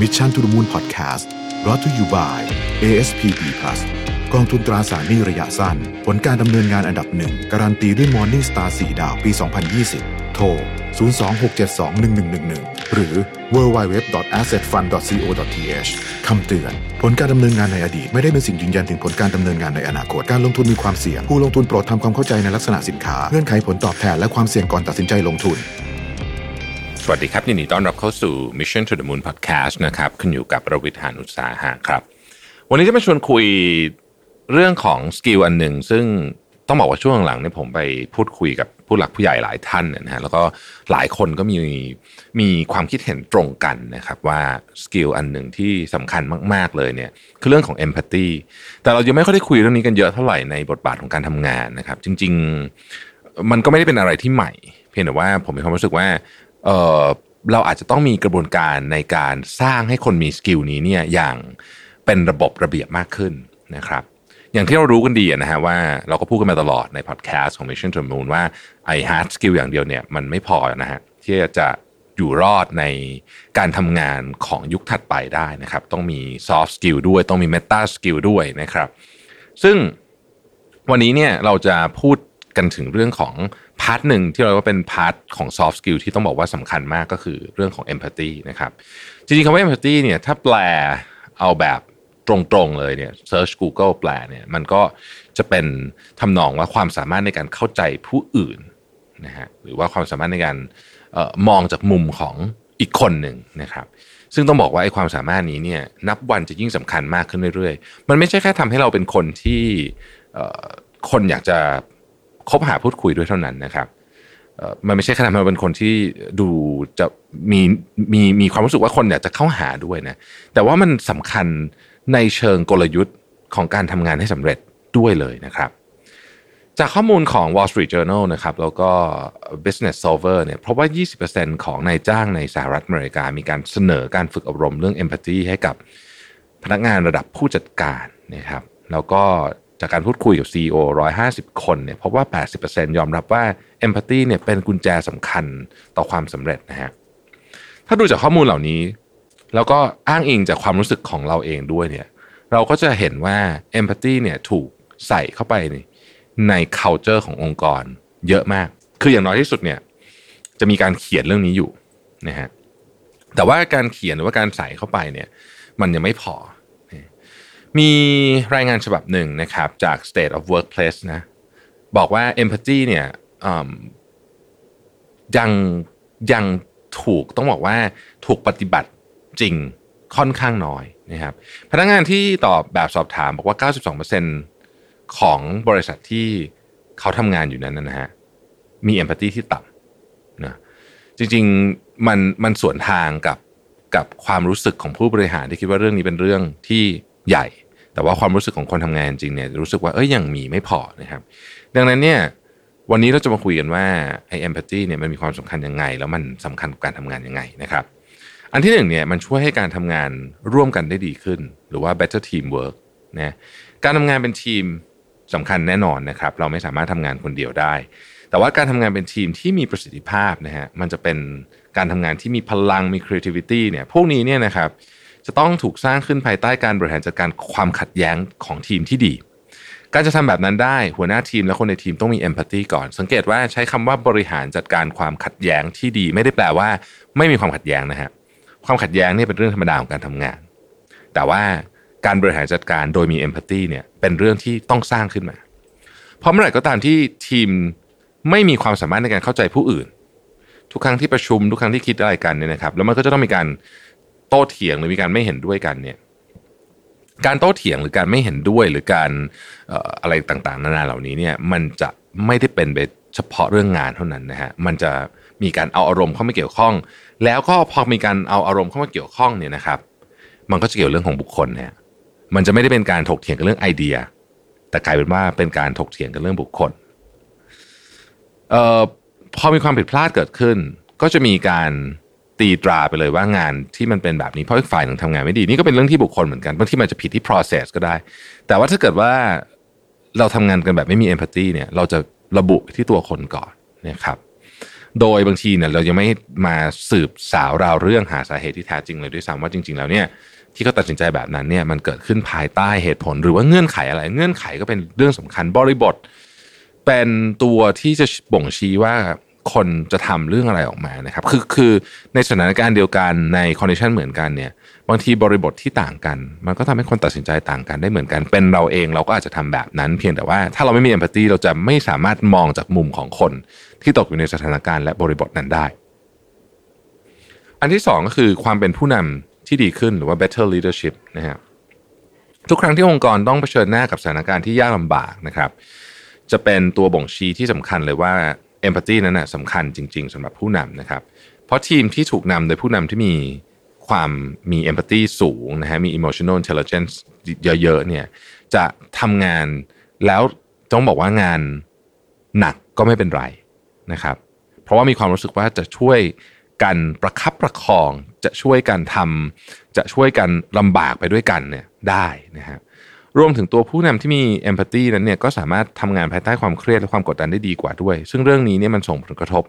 Mission to the Moon Podcast รอ t to you by ASPP Plus กองทุนตราสารหนี้ระยะสั้น ผลการดำเนินงานอันดับหนึ่ง การันตีด้วย Morning Star 4 ดาวปี 2020 โทร 026721111 หรือ www.assetfund.co.th คำเตือน ผลการดำเนินงานในอดีต ไม่ได้เป็นสิ่งยืนยันถึงผลการดำเนินงานในอนาคต การลงทุนมีความเสี่ยง ผู้ลงทุนโปรดทำความเข้าใจในลักษณะสินค้า เงื่อนไขผลตอบแทนและความเสี่ยงก่อนตัดสินใจลงทุน สวัสดีครับยินดีต้อนรับเข้าสู่ Mission to the Moon Podcast นะครับคุณอยู่กับประวิทยานอุตสาหะครับ วันนี้จะมาชวนคุยเรื่องของ skill อันหนึ่งซึ่งต้องบอกว่าช่วงหลังเนี่ยผมไปพูดคุยกับผู้หลักผู้ใหญ่หลายท่านนะฮะแล้วก็หลายคนก็มีมีความคิดเห็นตรงกันนะครับว่า skill อันหนึ่งที่สำคัญมากๆเลยเนี่ยคือเรื่องของ empathy แต่เรายังไม่ค่อยได้คุยเรื่องนี้กันเยอะเท่าไหร่ในบทบาทของการทำงานนะครับ จริง ๆ มันก็ไม่ได้เป็นอะไรที่ใหม่ เพียงแต่ว่าผมมีความรู้สึกว่า เออเราอาจจะต้องมีกระบวนการในการสร้างให้คนมี skill นี้เนี่ยอย่างเป็นระบบระเบียบมากขึ้นนะครับ อย่างที่เรารู้กันดีนะฮะว่าเราก็พูดกันมาตลอดในพอดแคสต์ของ Mission to the Moon ว่าไอ้ hard skill อย่างเดียวเนี่ยมันไม่พอนะฮะที่จะอยู่รอดในการทำงานของยุคถัดไปได้นะครับ ต้องมี soft skill ด้วยต้องมี meta skill ด้วยนะครับ ซึ่งวันนี้เนี่ยเราจะพูดกันถึงเรื่องของ part หนึ่งที่เราว่าเป็น part ของ soft skill ที่ต้องบอกว่าสำคัญมากก็คือเรื่องของ empathy นะครับจริงๆคำว่า empathy เนี่ยถ้าแปลเอาแบบตรงๆเลยเนี่ย search Google แปลเนี่ยมันก็จะเป็นทำนองว่าความสามารถในการเข้าใจผู้อื่นนะฮะหรือว่าความสามารถในการเออมองจากมุมของอีกคนหนึ่งนะครับซึ่งต้องบอกว่าไอ้ความสามารถนี้เนี่ยนับวันจะยิ่งสำคัญมากขึ้นเรื่อยๆ มันไม่ใช่แค่ทำให้เราเป็นคนที่คนอยากจะ คบหาพูดคุยด้วยเท่านั้นนะครับมันไม่ใช่แค่ทำให้เราเป็นคนที่ดูจะมีมีมีความรู้สึกว่าคนอยากจะเข้าหาด้วยนะแต่ว่ามันสำคัญในเชิงกลยุทธ์ของการทำงานให้สำเร็จด้วยเลยนะครับ จากข้อมูลของ Wall Street Journal นะครับแล้วก็ Business Solver เนี่ยเพราะว่า 20%ของนายจ้างในสหรัฐอเมริกา มีการเสนอการฝึกอบรมเรื่อง empathy ให้กับพนักงานระดับผู้จัดการนะครับแล้วก็ จากการพูดคุยกับ CEO 150 คนเนี่ยพบว่า 80%ยอมรับว่า empathy เนี่ยเป็นกุญแจสำคัญต่อความสำเร็จนะฮะถ้าดูจากข้อมูลเหล่านี้ แล้วก็อ้างอิงจากความรู้สึกของเราเองด้วยเนี่ยเราก็จะเห็นว่า empathy เนี่ยถูกใส่เข้าไปในใน culture ขององค์กรเยอะมาก คืออย่างน้อยที่สุดเนี่ยจะมีการเขียนเรื่องนี้อยู่นะฮะแต่ว่าการเขียนหรือว่าการใส่เข้าไปเนี่ยมันยังไม่พอ มีรายงานฉบับหนึ่งนะครับจาก State of Workplace นะบอกว่า empathy เนี่ยยังยังถูกต้องบอกว่าถูกปฏิบัติจริงค่อนข้างน้อยนะครับพนักงานที่ตอบแบบสอบถามบอกว่า 92%ของบริษัทที่เขาทำงานอยู่นั้นนะฮะมีเอมพัตตีที่ต่ำนะจริงๆมันมันสวนทางกับกับความรู้สึกของผู้บริหารที่คิดว่าเรื่องนี้เป็นเรื่องที่ใหญ่ แต่ว่าความรู้สึกของคนทำงานจริงเนี่ยรู้สึกว่าเอ้ยยังมีไม่พอนะครับ ดังนั้นเนี่ยวันนี้เราจะมาคุยกันว่าไอเอมพัตตีเนี่ยมันมีความสำคัญยังไง แล้วมันสำคัญกับการทำงานยังไงนะครับ อันที่หนึ่งเนี่ยมันช่วยให้การทำงานร่วมกันได้ดีขึ้น หรือว่า better teamwork นะการทำงานเป็นทีมสำคัญแน่นอนนะครับ เราไม่สามารถทำงานคนเดียวได้ แต่ว่าการทำงานเป็นทีมที่มีประสิทธิภาพนะฮะมันจะเป็นการทำงานที่มีพลังมี creativity เนี่ยพวกนี้เนี่ยนะครับ จะต้องถูกสร้างขึ้นภายใต้การบริหารจัดการความขัดแย้งของทีมที่ดี การจะทำแบบนั้นได้หัวหน้าทีมและคนในทีมต้องมี empathy ก่อน สังเกตว่าใช้คำว่าบริหารจัดการความขัดแย้งที่ดี ไม่ได้แปลว่า ไม่มีความขัดแย้งนะฮะความขัดแย้งนี่เป็นเรื่องธรรมดาของการทำงาน แต่ว่าการบริหารจัดการโดยมี empathy เนี่ยเป็นเรื่องที่ต้องสร้างขึ้นมา เพราะเมื่อไหร่ก็ตามที่ทีมไม่มีความสามารถในการเข้าใจผู้อื่น ทุกครั้งที่ประชุมทุกครั้งที่คิดอะไรกันเนี่ยนะครับ แล้วมันก็จะต้องมีการ โต้เถียงหรือมีการไม่เห็นด้วยกันเนี่ยการโต้เถียงหรือการไม่เห็นด้วยหรือการอะไรต่างๆ นานาเหล่านี้เนี่ยมันจะไม่ได้เป็นไปเฉพาะเรื่องงานเท่านั้นนะฮะมันจะมีการเอาอารมณ์เข้ามาเกี่ยวข้อง แล้วก็พอมีการเอาอารมณ์เข้ามาเกี่ยวข้องเนี่ยนะครับ มันก็จะเกี่ยวเรื่องของบุคคลเนี่ยมันจะไม่ได้เป็นการถกเถียงกันเรื่องไอเดีย แต่กลายเป็นว่าเป็นการถกเถียงกันเรื่องบุคคลเอ่อพอมีความผิดพลาดเกิดขึ้น ก็จะมีการ ตีตราไปเลยว่างานที่มันเป็นแบบนี้เพราะอีกฝ่ายหนึ่งทำงานไม่ดีนี่ก็เป็นเรื่องที่บุคคลเหมือนกันบางทีมันจะผิดที่ process ก็ได้ แต่ว่าถ้าเกิดว่าเราทำงานกันแบบไม่มี empathy เนี่ยเราจะระบุที่ตัวคนก่อนนะครับโดยบางทีเนี่ยเรายังไม่มาสืบสาวราวเรื่องหาสาเหตุที่แท้จริงเลยด้วยซ้ำว่าจริง ๆ แล้วเนี่ยที่เขาตัดสินใจแบบนั้นเนี่ยมันเกิดขึ้นภายใต้เหตุผล หรือว่าเงื่อนไขอะไร เงื่อนไขก็เป็นเรื่องสำคัญบริบท เป็นตัวที่จะบ่งชี้ว่า คนจะทำเรื่องอะไรออกมานะครับ คือคือในสถานการณ์เดียวกันในคอนดิชันเหมือนกันเนี่ย บางทีบริบทที่ต่างกัน มันก็ทำให้คนตัดสินใจต่างกันได้เหมือนกัน เป็นเราเองเราก็อาจจะทำแบบนั้น เพียงแต่ว่าถ้าเราไม่มีเอมพัตตีเราจะไม่สามารถมองจากมุมของคนที่ตกอยู่ในสถานการณ์และบริบทนั้นได้ อันที่สองก็คือความเป็นผู้นำที่ดีขึ้นหรือว่า better leadership นะฮะทุกครั้งที่องค์กรต้องเผชิญหน้ากับสถานการณ์ที่ยากลำบากนะครับ จะเป็นตัวบ่งชี้ที่สำคัญเลยว่า เอมพัตตีนั้นนะสำคัญจริง ๆสำหรับผู้นำนะครับ เพราะทีมที่ถูกนำโดยผู้นำที่มีความมีเอมพัตตีสูงนะฮะมี emotional intelligence เยอะๆเนี่ยจะทำงานแล้วต้องบอกว่างานหนักก็ไม่เป็นไรนะครับ เพราะว่ามีความรู้สึกว่าจะช่วยกันประคับประคองจะช่วยกันทำจะช่วยกันลำบากไปด้วยกันเนี่ยได้นะฮะ รวมถึงตัวผู้นำที่มีเอมพัตตีนั้นเนี่ยก็สามารถทำงานภายใต้ความเครียดและความกดดันได้ดีกว่าด้วย ซึ่งเรื่องนี้เนี่ยมันส่งผลกระทบ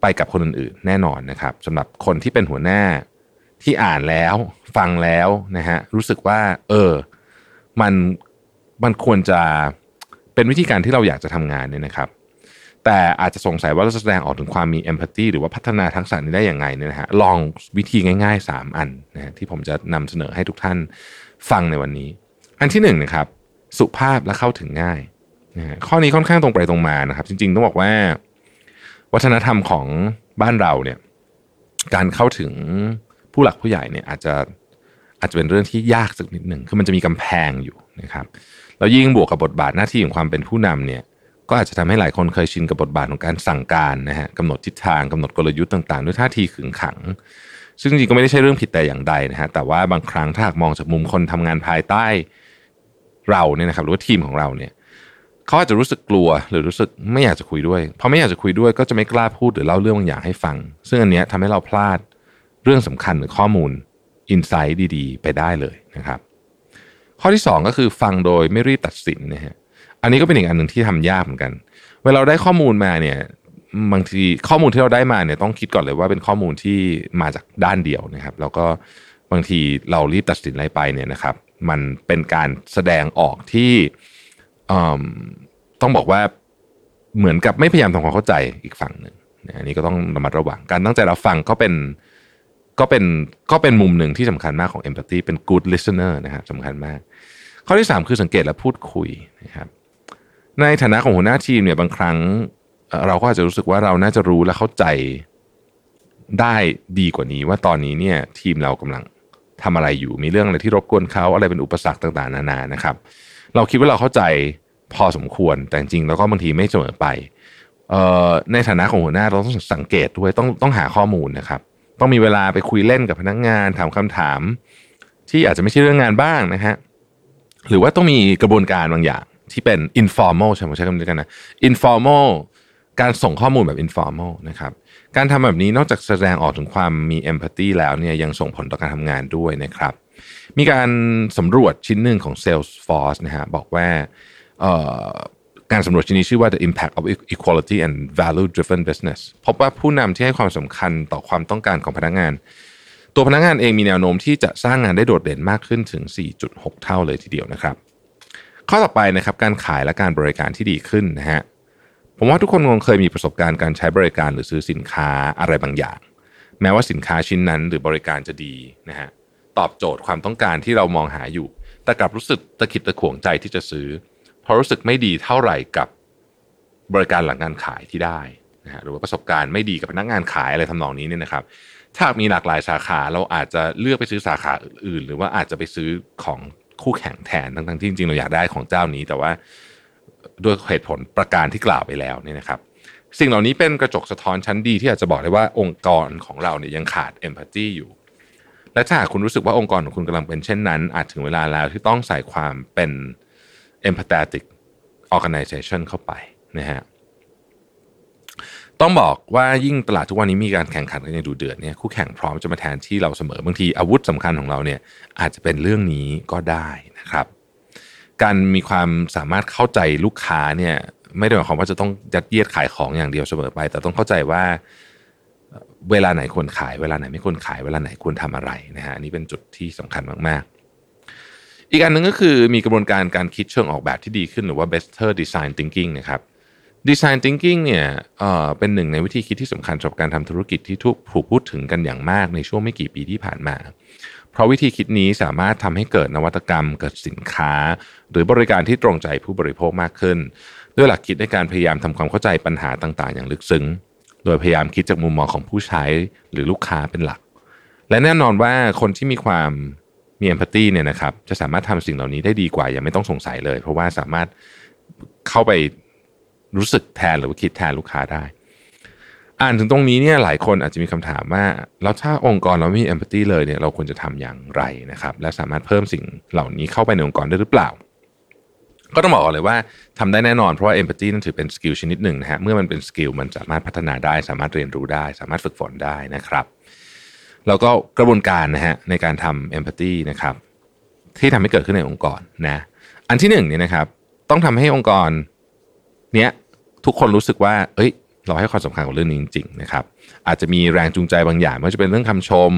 ไปกับคนอื่นๆ แน่นอนนะครับสำหรับคนที่เป็นหัวหน้าที่อ่านแล้ว ฟังแล้วนะฮะรู้สึกว่า เออ มันมันควรจะเป็นวิธีการที่เราอยากจะทำงานเนี่ยนะครับ แต่อาจจะสงสัยว่าเราจะแสดงออกถึงความมีเอมพัตตีหรือว่าพัฒนาทักษะนี้ได้อย่างไงเนี่ยนะฮะลองวิธีง่าย ๆ 3 อันนะฮะที่ผมจะนำเสนอให้ทุกท่านฟังในวันนี้ อันที่หนึ่งนะครับสุภาพและเข้าถึงง่ายนะข้อนี้ค่อนข้างตรงไปตรงมานะครับ จริง ๆ ต้องบอกว่า วัฒนธรรมของบ้านเราเนี่ยการเข้าถึงผู้หลักผู้ใหญ่เนี่ยอาจจะอาจจะเป็นเรื่องที่ยากสักนิดหนึ่งคือมันจะมีกำแพงอยู่นะครับแล้วยิ่งบวกกับบทบาทหน้าที่ของความเป็นผู้นำเนี่ยก็อาจจะทำให้หลายคนเคยชินกับบทบาทของการสั่งการนะฮะกำหนดทิศทางกำหนดกลยุทธ์ต่างๆ ด้วยท่าทีขึงขัง ซึ่งจริงๆก็ไม่ได้ใช่เรื่องผิดแต่อย่างใดนะฮะแต่ว่าบางครั้งถ้าหากมองจากมุมคนทำงานภายใต้ เราเนี่ยนะครับหรือว่าทีมของเราเนี่ยเขาอาจจะรู้สึกกลัวหรือรู้สึกไม่อยากจะคุยด้วยพอไม่อยากจะคุยด้วยก็จะไม่กล้าพูดหรือเล่าเรื่องบางอย่างให้ฟัง ซึ่งอันเนี้ยทำให้เราพลาดเรื่องสำคัญหรือข้อมูลอินไซต์ดีๆ ไปได้เลยนะครับ ข้อที่ 2 ก็คือฟังโดยไม่รีบตัดสินนะฮะอันนี้ก็เป็นอีกอันหนึ่งที่ทำยากเหมือนกัน เวลาเราได้ข้อมูลมาเนี่ยบางทีข้อมูลที่เราได้มาเนี่ยต้องคิดก่อนเลยว่าเป็นข้อมูลที่มาจากด้านเดียวนะครับ แล้วก็ บางทีเรารีบตัดสินอะไรไปเนี่ยนะครับ มันเป็นการแสดงออกที่ต้องบอกว่าเหมือนกับไม่พยายามทำความเข้าใจอีกฝั่งหนึ่งอันนี้ก็ต้องระมัดระวังการตั้งใจรับฟังก็เป็นก็เป็นก็เป็นมุมหนึ่งที่สำคัญมากของ empathy เป็น good listener นะครับสำคัญมาก ข้อที่ 3 คือสังเกตและพูดคุยนะครับในฐานะของหัวหน้าทีมเนี่ยบางครั้ง เราก็อาจจะรู้สึกว่าเราน่าจะรู้และเข้าใจได้ดีกว่านี้ว่าตอนนี้เนี่ยทีมเรากำลัง ทำอะไรอยู่ มีเรื่องอะไรที่รบกวนเขาอะไรเป็นอุปสรรคต่างๆ นานานะครับ เราคิดว่าเราเข้าใจพอสมควรแต่จริงแล้วก็บางทีไม่เสมอไปในฐานะของหัวหน้าเราต้องสังเกตด้วยต้องต้องหาข้อมูลนะครับ ต้องมีเวลาไปคุยเล่นกับพนักงงานถามคำถาม ที่อาจจะไม่ใช่เรื่องงานบ้างนะฮะหรือว่าต้องมีกระบวนการบางอย่างที่เป็น informal ใช่ไหมใช้คำนี้กันนะ informal การส่งข้อมูลแบบ informal นะครับ การทำแบบนี้นอกจากแสดงออกถึงความมี empathy แล้วเนี่ยยังส่งผลต่อการทำงานด้วยนะครับ มีการสำรวจชิ้นหนึ่งของ Salesforce นะฮะบอกว่าการสำรวจชิ้นนี้ชื่อว่า the impact of equality and value driven business พบว่าผู้นำที่ให้ความสำคัญต่อความต้องการของพนักงาน ตัวพนักงานเองมีแนวโน้มที่จะสร้างงานได้โดดเด่นมากขึ้นถึง 4.6 เท่าเลยทีเดียวนะครับ ข้อต่อไปนะครับการขายและการบริการที่ดีขึ้นนะฮะ ผมว่าทุกคนคงเคยมีประสบการณ์การใช้บริการหรือซื้อสินค้าอะไรบางอย่าง แม้ว่าสินค้าชิ้นนั้นหรือบริการจะดีนะฮะตอบโจทย์ความต้องการที่เรามองหาอยู่ แต่กลับรู้สึกตะขิดตะขวงใจที่จะซื้อพอรู้สึกไม่ดีเท่าไหร่กับบริการหลังการขายที่ได้นะฮะหรือว่าประสบการณ์ไม่ดีกับพนักงานขายอะไรทำนองนี้เนี่ยนะครับ ถ้ามีหลากหลายสาขาเราอาจจะเลือกไปซื้อสาขาอื่น หรือว่าอาจจะไปซื้อของคู่แข่งแทนทั้งๆที่จริงๆเราอยากได้ของเจ้านี้ แต่ว่า ด้วยเหตุผลประการที่กล่าวไปแล้วเนี่ยนะครับสิ่งเหล่านี้เป็นกระจกสะท้อนชั้นดีที่อาจจะบอกได้ว่าองค์กรของเราเนี่ยยังขาดเอมพัตตีอยู่ และถ้าหากคุณรู้สึกว่าองค์กรของคุณกำลังเป็นเช่นนั้น อาจถึงเวลาแล้วที่ต้องใส่ความเป็น empathetic organization เข้าไปนะฮะต้องบอกว่ายิ่งตลาดทุกวันนี้มีการแข่งขันกันอย่างดูเดือดเนี่ยคู่แข่งพร้อมจะมาแทนที่เราเสมอบางทีอาวุธสำคัญของเราเนี่ยอาจจะเป็นเรื่องนี้ก็ได้นะครับ การมีความสามารถเข้าใจลูกค้าเนี่ย ไม่ได้หมายความว่าจะต้องยัดเยียดขายของอย่างเดียวเสมอไป แต่ต้องเข้าใจว่าเวลาไหนควรขาย เวลาไหนไม่ควรขายเวลาไหนควรทำอะไรนะฮะอันนี้เป็นจุดที่สำคัญมาก ๆ อีกอันหนึ่งก็คือมีกระบวนการการคิดเชิงออกแบบที่ดีขึ้นหรือว่า better design thinking นะครับ design thinking เนี่ยเอ่อเป็นหนึ่งในวิธีคิดที่สำคัญสำหรับการทำธุรกิจที่ทุกถูกพูดถึงกันอย่างมากในช่วงไม่กี่ปีที่ผ่านมา ราะวิธีคิดนี้สามารถทำให้เกิดนวัตกรรม เกิดสินค้า หรือบริการที่ตรงใจผู้บริโภคมากขึ้น ด้วยหลักคิดในการพยายามทำความเข้าใจปัญหาต่างๆ อย่างลึกซึ้ง โดยพยายามคิดจากมุมมองของผู้ใช้หรือลูกค้าเป็นหลัก และแน่นอนว่าคนที่มีความมีเอมพัตตีเนี่ยนะครับจะสามารถทำสิ่งเหล่านี้ได้ดีกว่าอยังไม่ต้องสงสัยเลย เพราะว่าสามารถเข้าไปรู้สึกแทนหรือว่าคิดแทนลูกค้าได้ อ่านถึงตรงนี้เนี่ยหลายคนอาจจะมีคำถามว่าแล้วถ้าองค์กรเราไม่มี empathy เลยเนี่ยเราควรจะทำอย่างไรนะครับ และสามารถเพิ่มสิ่งเหล่านี้เข้าไปในองค์กรได้หรือเปล่า ก็ต้องบอกเลยว่าทำได้แน่นอนเพราะว่า empathy นั่นถือเป็น skill ชนิดหนึ่งนะฮะเมื่อมันเป็น skill มันสามารถพัฒนาได้ สามารถเรียนรู้ได้ สามารถฝึกฝนได้นะครับ แล้วก็กระบวนการนะฮะในการทำ empathy นะครับที่ทำให้เกิดขึ้นในองค์กรนะอันที่หนึ่งเนี่ยนะครับ ต้องทำให้องค์กร เนี้ยทุกคนรู้สึกว่า เอ้ย เราให้ความสำคัญกับเรื่องนี้จริงๆนะครับอาจจะมีแรงจูงใจบางอย่างไม่ว่าจะเป็นเรื่องคำชม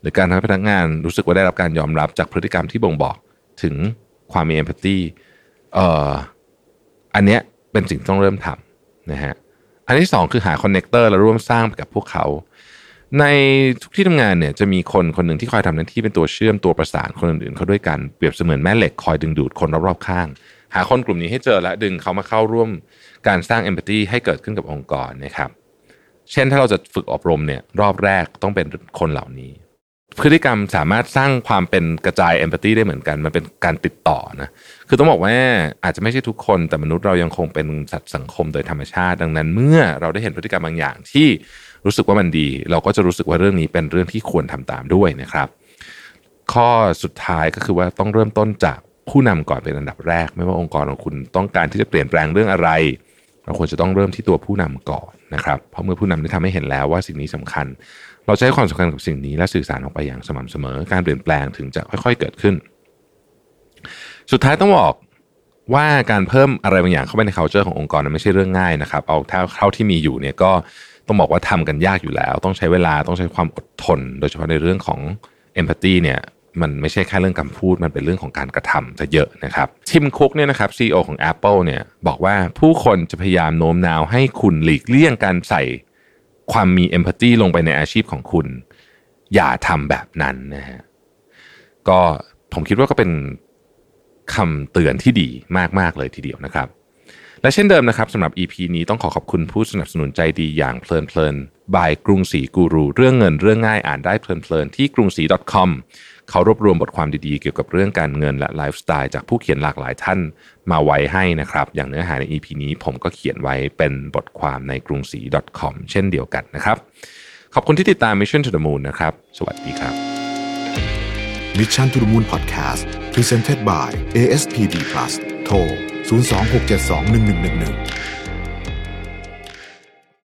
หรือการทำให้พนักงานรู้สึกว่าได้รับการยอมรับจากพฤติกรรมที่บ่งบอกถึงความมีเอมพัตตีเอ่ออันเนี้ยเป็นสิ่งต้องเริ่มทำนะฮะอันที่สองคือหาคอนเนคเตอร์และร่วมสร้างกับพวกเขาในทุกที่ทำงานเนี่ยจะมีคนคนหนึ่งที่คอยทำหน้าที่เป็นตัวเชื่อมตัวประสานคนอื่นๆเขาด้วยกันเปรียบเสมือนแม่เหล็กคอยดึงดูดคนรอบๆข้าง หาคนกลุ่มนี้ให้เจอและดึงเขามาเข้าร่วมการสร้างเอมพัตตีให้เกิดขึ้นกับองค์กรนะครับเช่นถ้าเราจะฝึกอบรมเนี่ยรอบแรกต้องเป็นคนเหล่านี้ พฤติกรรมสามารถสร้างความเป็นกระจายเอมพัตตีได้เหมือนกัน มันเป็นการติดต่อนะคือต้องบอกว่าอาจจะไม่ใช่ทุกคนแต่มนุษย์เรายังคงเป็นสัตว์สังคมโดยธรรมชาติ ดังนั้น เมื่อเราได้เห็นพฤติกรรมบางอย่างที่รู้สึกว่ามันดี เราก็จะรู้สึกว่าเรื่องนี้เป็นเรื่องที่ควรทำตามด้วยนะครับ ข้อสุดท้ายก็คือว่าต้องเริ่มต้นจาก ผู้นำก่อนเป็นอันดับแรก ไม่ว่าองค์กรของคุณต้องการที่จะเปลี่ยนแปลงเรื่องอะไร เราควรจะต้องเริ่มที่ตัวผู้นำก่อนนะครับ เพราะเมื่อผู้นำได้ทำให้เห็นแล้วว่าสิ่งนี้สำคัญ เราจะให้ความสำคัญกับสิ่งนี้และสื่อสารออกไปอย่างสม่ำเสมอ การเปลี่ยนแปลงถึงจะค่อย ๆเกิดขึ้น สุดท้ายต้องบอกว่าการเพิ่มอะไรบางอย่างเข้าไปใน culture ขององค์กรนั้นไม่ใช่เรื่องง่ายนะครับ เอาเท่าเท่าที่มีอยู่เนี่ยก็ต้องบอกว่าทำกันยากอยู่แล้ว ต้องใช้เวลาต้องใช้ความอดทน โดยเฉพาะในเรื่องของ empathy เนี่ย มันไม่ใช่แค่เรื่องคำพูดมันเป็นเรื่องของการกระทำจะเยอะนะครับทิมคุกเนี่ยนะครับ CEO ของ Apple เนี่ยบอกว่าผู้คนจะพยายามโน้มน้าวให้คุณหลีกเลี่ยงการใส่ความมี empathy ลงไปในอาชีพของคุณ อย่าทำแบบนั้นนะฮะก็ผมคิดว่าก็เป็นคำเตือนที่ดีมากๆเลยทีเดียวนะครับ และเช่นเดิมนะครับสำหรับ EP นี้ต้องขอขอบคุณผู้สนับสนุนใจดีอย่างเพลินเพลิน บายกรุงศรีกูรู เรื่องเงินเรื่องง่ายอ่านได้เพลินเพลินที่กรุงศรี .com เขารวบรวมบทความดีๆ เกี่ยวกับเรื่องการเงินและไลฟ์สไตล์จากผู้เขียนหลากหลายท่านมาไว้ให้นะครับ อย่างเนื้อหาใน EP นี้ผมก็เขียนไว้เป็นบทความในกรุงศรี .com เช่นเดียวกันนะครับ ขอบคุณที่ติดตาม Mission to the Moon นะครับ สวัสดีครับ Mission to the Moon Podcast Presented by ASPD Plus โทร 026721111